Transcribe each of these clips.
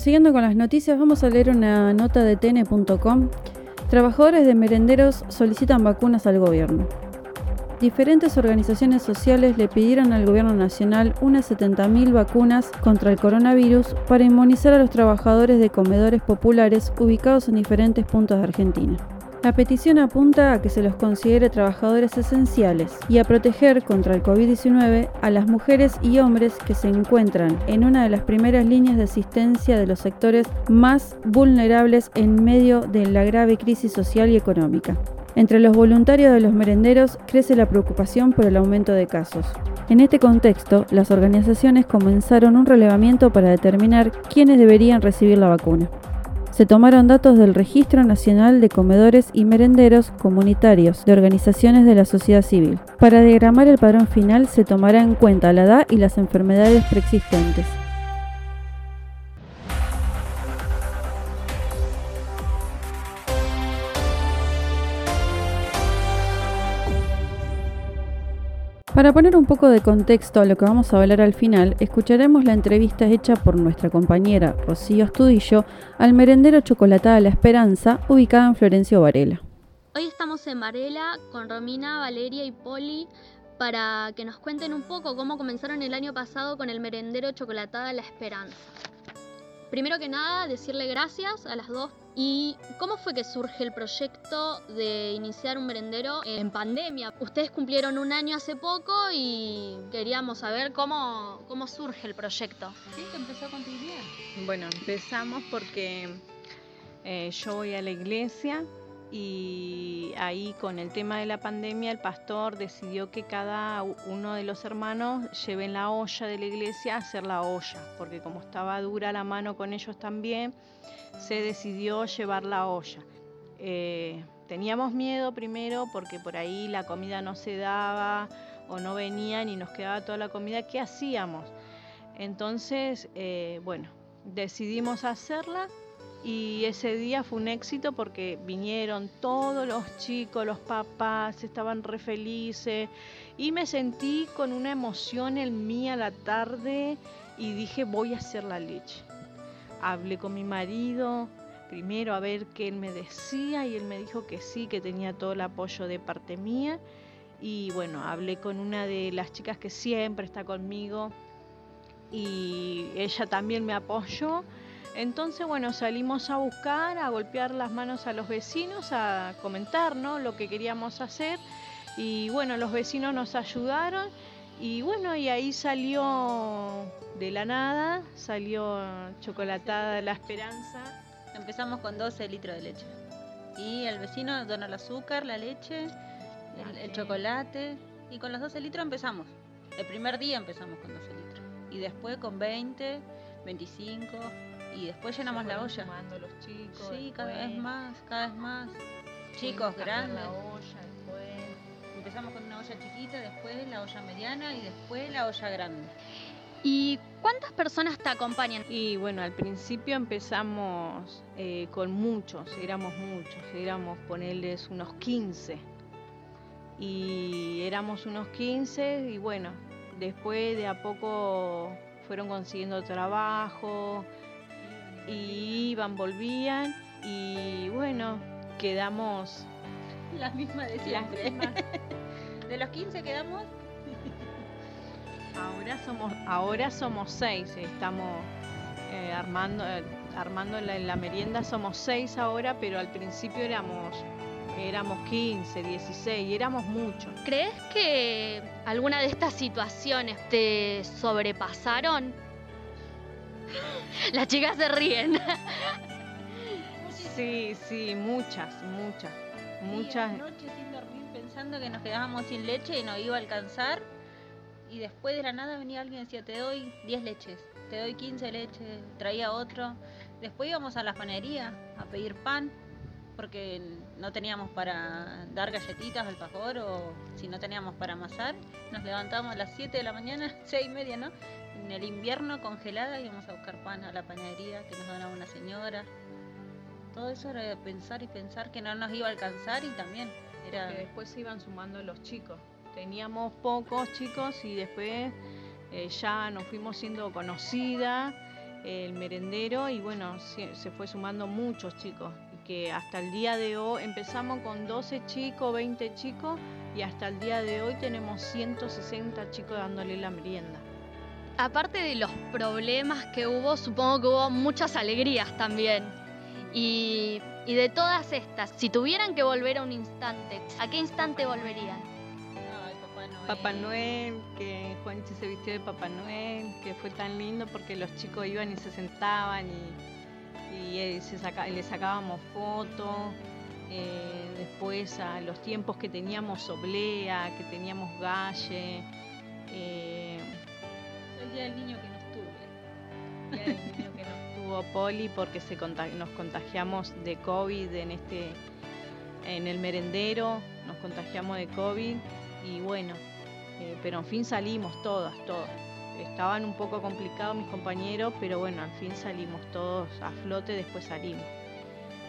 siguiendo con las noticias, vamos a leer una nota de tn.com. Trabajadores de merenderos solicitan vacunas al gobierno. Diferentes organizaciones sociales le pidieron al gobierno nacional unas 70.000 vacunas contra el coronavirus para inmunizar a los trabajadores de comedores populares ubicados en diferentes puntos de Argentina. La petición apunta a que se los considere trabajadores esenciales y a proteger contra el COVID-19 a las mujeres y hombres que se encuentran en una de las primeras líneas de asistencia de los sectores más vulnerables en medio de la grave crisis social y económica. Entre los voluntarios de los merenderos crece la preocupación por el aumento de casos. En este contexto, las organizaciones comenzaron un relevamiento para determinar quiénes deberían recibir la vacuna se tomaron datos del Registro Nacional de Comedores y Merenderos Comunitarios de organizaciones de la sociedad civil. Para diagramar el padrón final se tomará en cuenta la edad y las enfermedades preexistentes. Para poner un poco de contexto a lo que vamos a hablar al final, escucharemos la entrevista hecha por nuestra compañera Rocío Estudillo al merendero Chocolatada La Esperanza, ubicada en Florencio Varela. Hoy estamos en Varela con Romina, Valeria y Poli para que nos cuenten un poco cómo comenzaron el año pasado con el merendero Chocolatada La Esperanza. Primero que nada, decirle gracias a las dos ¿Y cómo fue que surge el proyecto de iniciar un merendero en pandemia? Ustedes cumplieron un año hace poco y queríamos saber cómo, cómo surge el proyecto. Sí, empezó con tu idea. Bueno, empezamos porque eh, yo voy a la iglesia y ahí con el tema de la pandemia el pastor decidió que cada uno de los hermanos lleven la olla de la iglesia a hacer la olla, porque como estaba dura la mano con ellos también, se decidió llevar la olla. Eh, teníamos miedo primero porque por ahí la comida no se daba o no venía y nos quedaba toda la comida. ¿Qué hacíamos? Entonces, eh, bueno, decidimos hacerla y ese día fue un éxito porque vinieron todos los chicos, los papás, estaban re felices. Y me sentí con una emoción en mí a la tarde y dije voy a hacer la leche. Hablé con mi marido primero a ver qué él me decía y él me dijo que sí, que tenía todo el apoyo de parte mía. Y bueno, hablé con una de las chicas que siempre está conmigo y ella también me apoyó entonces, bueno, salimos a buscar, a golpear las manos a los vecinos, a comentar ¿no? lo que queríamos hacer. Y bueno, los vecinos nos ayudaron y bueno, y ahí salió de la nada, salió chocolatada la esperanza. Empezamos con 12 litros de leche. Y el vecino dona el azúcar, la leche, el, el chocolate. Y con los 12 litros empezamos. El primer día empezamos con 12 litros. Y después con 20, 25, y después llenamos la olla. los chicos. Sí, cada vez más, cada vez más. Chicos, grandes. La olla, después. Empezamos con una olla chiquita, después la olla mediana y después la olla grande. ¿Y cuántas personas te acompañan? Y bueno, al principio empezamos eh, con muchos, éramos muchos, éramos ponerles unos 15. Y éramos unos 15 y bueno, después de a poco fueron consiguiendo trabajo, y iban, volvían y bueno, quedamos... Las mismas de siempre. de los 15 quedamos... ahora somos, ahora somos seis, estamos eh, armando, eh, armando la, la merienda, somos seis ahora, pero al principio éramos éramos 15, 16, éramos muchos. ¿Crees que alguna de estas situaciones te sobrepasaron? Las chicas se ríen. Sí, sí, muchas, muchas, muchas. noche sin dormir pensando que nos quedábamos sin leche y no iba a alcanzar. Y después de la nada venía alguien y decía, te doy 10 leches, te doy 15 leches, traía otro. Después íbamos a la panería a pedir pan porque no teníamos para dar galletitas al pajor o si no teníamos para amasar. Nos levantábamos a las 7 de la mañana, 6 y media, ¿no? en el invierno congelada íbamos a buscar pan a la panadería que nos donaba una señora. Todo eso era pensar y pensar que no nos iba a alcanzar y también era... Que después se iban sumando los chicos. Teníamos pocos chicos y después eh, ya nos fuimos siendo conocidas el merendero y bueno, se, fue sumando muchos chicos, que hasta el día de hoy empezamos con 12 chicos, 20 chicos y hasta el día de hoy tenemos 160 chicos dándole la merienda. Aparte de los problemas que hubo, supongo que hubo muchas alegrías también. Y, y de todas estas, si tuvieran que volver a un instante, ¿a qué instante volverían? Papá Noel, que Juanchi se vistió de Papá Noel, que fue tan lindo porque los chicos iban y se sentaban y, y se le sacábamos fotos. Eh, después a los tiempos que teníamos oblea, que teníamos galle. Eh, el día del niño que no estuve. El día del niño que no estuvo Poli porque se nos contagiamos de COVID en este en el merendero, nos contagiamos de COVID y bueno, eh, pero en fin salimos todas, todas. Estaban un poco complicados mis compañeros, pero bueno, al fin salimos todos a flote, después salimos.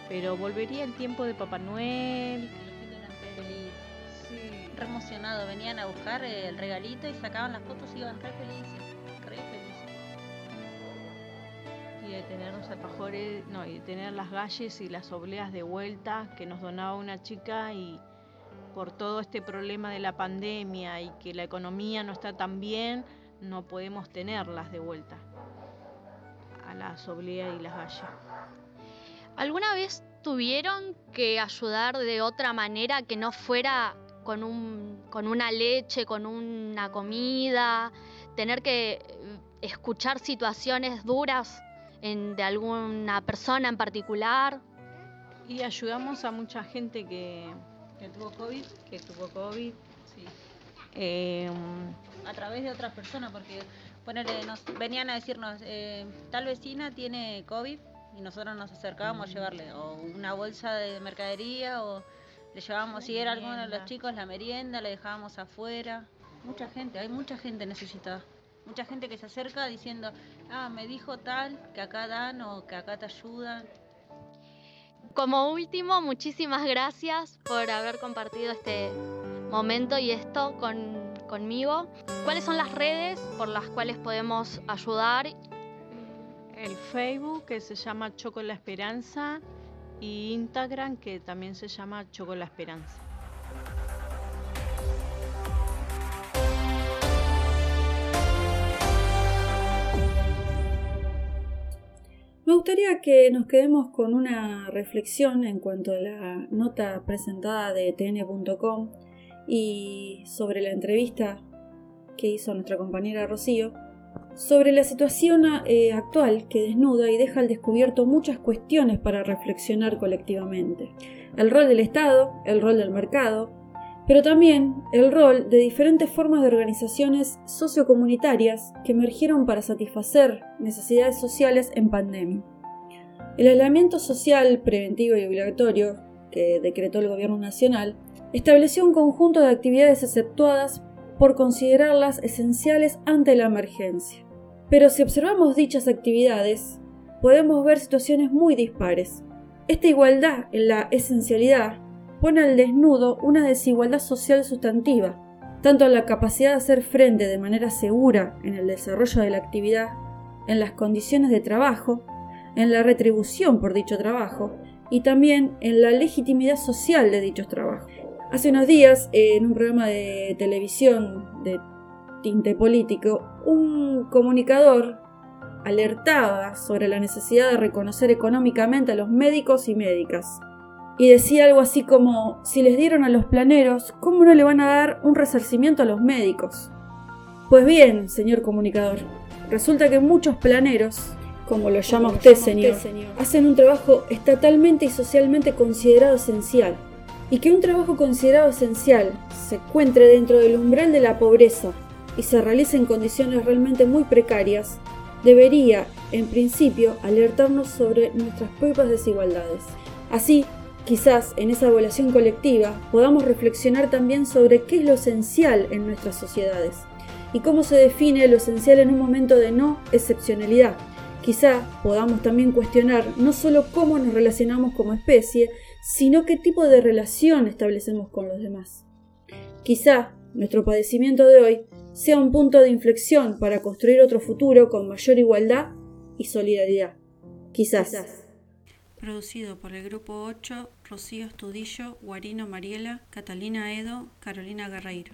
Pero volvería el tiempo de Papá Noel. Sí. Re emocionado, venían a buscar el regalito y sacaban las fotos y iban re felices, re felices. Y de tener los alfajores, no, y de tener las galles y las obleas de vuelta que nos donaba una chica y por todo este problema de la pandemia y que la economía no está tan bien, no podemos tenerlas de vuelta a la soblea y las gallas. ¿Alguna vez tuvieron que ayudar de otra manera que no fuera con, un, con una leche, con una comida, tener que eh, escuchar situaciones duras de alguna persona en particular? Y ayudamos a mucha gente que, que tuvo COVID. Que tuvo COVID, sí. Em, a través de otras personas, porque nos venían a decirnos, eh, tal vecina tiene COVID y nosotros nos acercábamos a llevarle o una bolsa de mercadería o le llevábamos, si era alguno de los chicos, la merienda, le dejábamos afuera. Mucha gente, hay mucha gente necesitada. Mucha gente que se acerca diciendo, ah, me dijo tal, que acá dan o que acá te ayudan. Como último, muchísimas gracias por haber compartido este momento y esto conmigo. ¿Cuáles son las redes por las cuales podemos ayudar? El Facebook que se llama Choco la Esperanza y Instagram que también se llama Choco la Esperanza. Me gustaría que nos quedemos con una reflexión en cuanto a la nota presentada de tn.com y sobre la entrevista que hizo nuestra compañera Rocío sobre la situación eh, actual que desnuda y deja al descubierto muchas cuestiones para reflexionar colectivamente. El rol del Estado, el rol del mercado, pero también el rol de diferentes formas de organizaciones sociocomunitarias que emergieron para satisfacer necesidades sociales en pandemia. El aislamiento social preventivo y obligatorio que decretó el Gobierno Nacional estableció un conjunto de actividades exceptuadas por considerarlas esenciales ante la emergencia. Pero si observamos dichas actividades, podemos ver situaciones muy dispares. Esta igualdad en la esencialidad pone al desnudo una desigualdad social sustantiva, tanto en la capacidad de hacer frente de manera segura en el desarrollo de la actividad, en las condiciones de trabajo, en la retribución por dicho trabajo y también en la legitimidad social de dichos trabajos. Hace unos días, en un programa de televisión de tinte político, un comunicador alertaba sobre la necesidad de reconocer económicamente a los médicos y médicas y decía algo así como, si les dieron a los planeros, ¿cómo no le van a dar un resarcimiento a los médicos? Pues bien, señor comunicador, resulta que muchos planeros, como lo llama, usted, señor, hacen un trabajo estatalmente y socialmente considerado esencial. Y que un trabajo considerado esencial se encuentre dentro del umbral de la pobreza y se realice en condiciones realmente muy precarias, debería, en principio, alertarnos sobre nuestras propias desigualdades. Así, Quizás en esa evaluación colectiva podamos reflexionar también sobre qué es lo esencial en nuestras sociedades y cómo se define lo esencial en un momento de no excepcionalidad. Quizá podamos también cuestionar no solo cómo nos relacionamos como especie, sino qué tipo de relación establecemos con los demás. Quizá nuestro padecimiento de hoy sea un punto de inflexión para construir otro futuro con mayor igualdad y solidaridad. Quizás. Producido por el Grupo 8, Rocío Estudillo, Guarino Mariela, Catalina Edo, Carolina Guerreiro.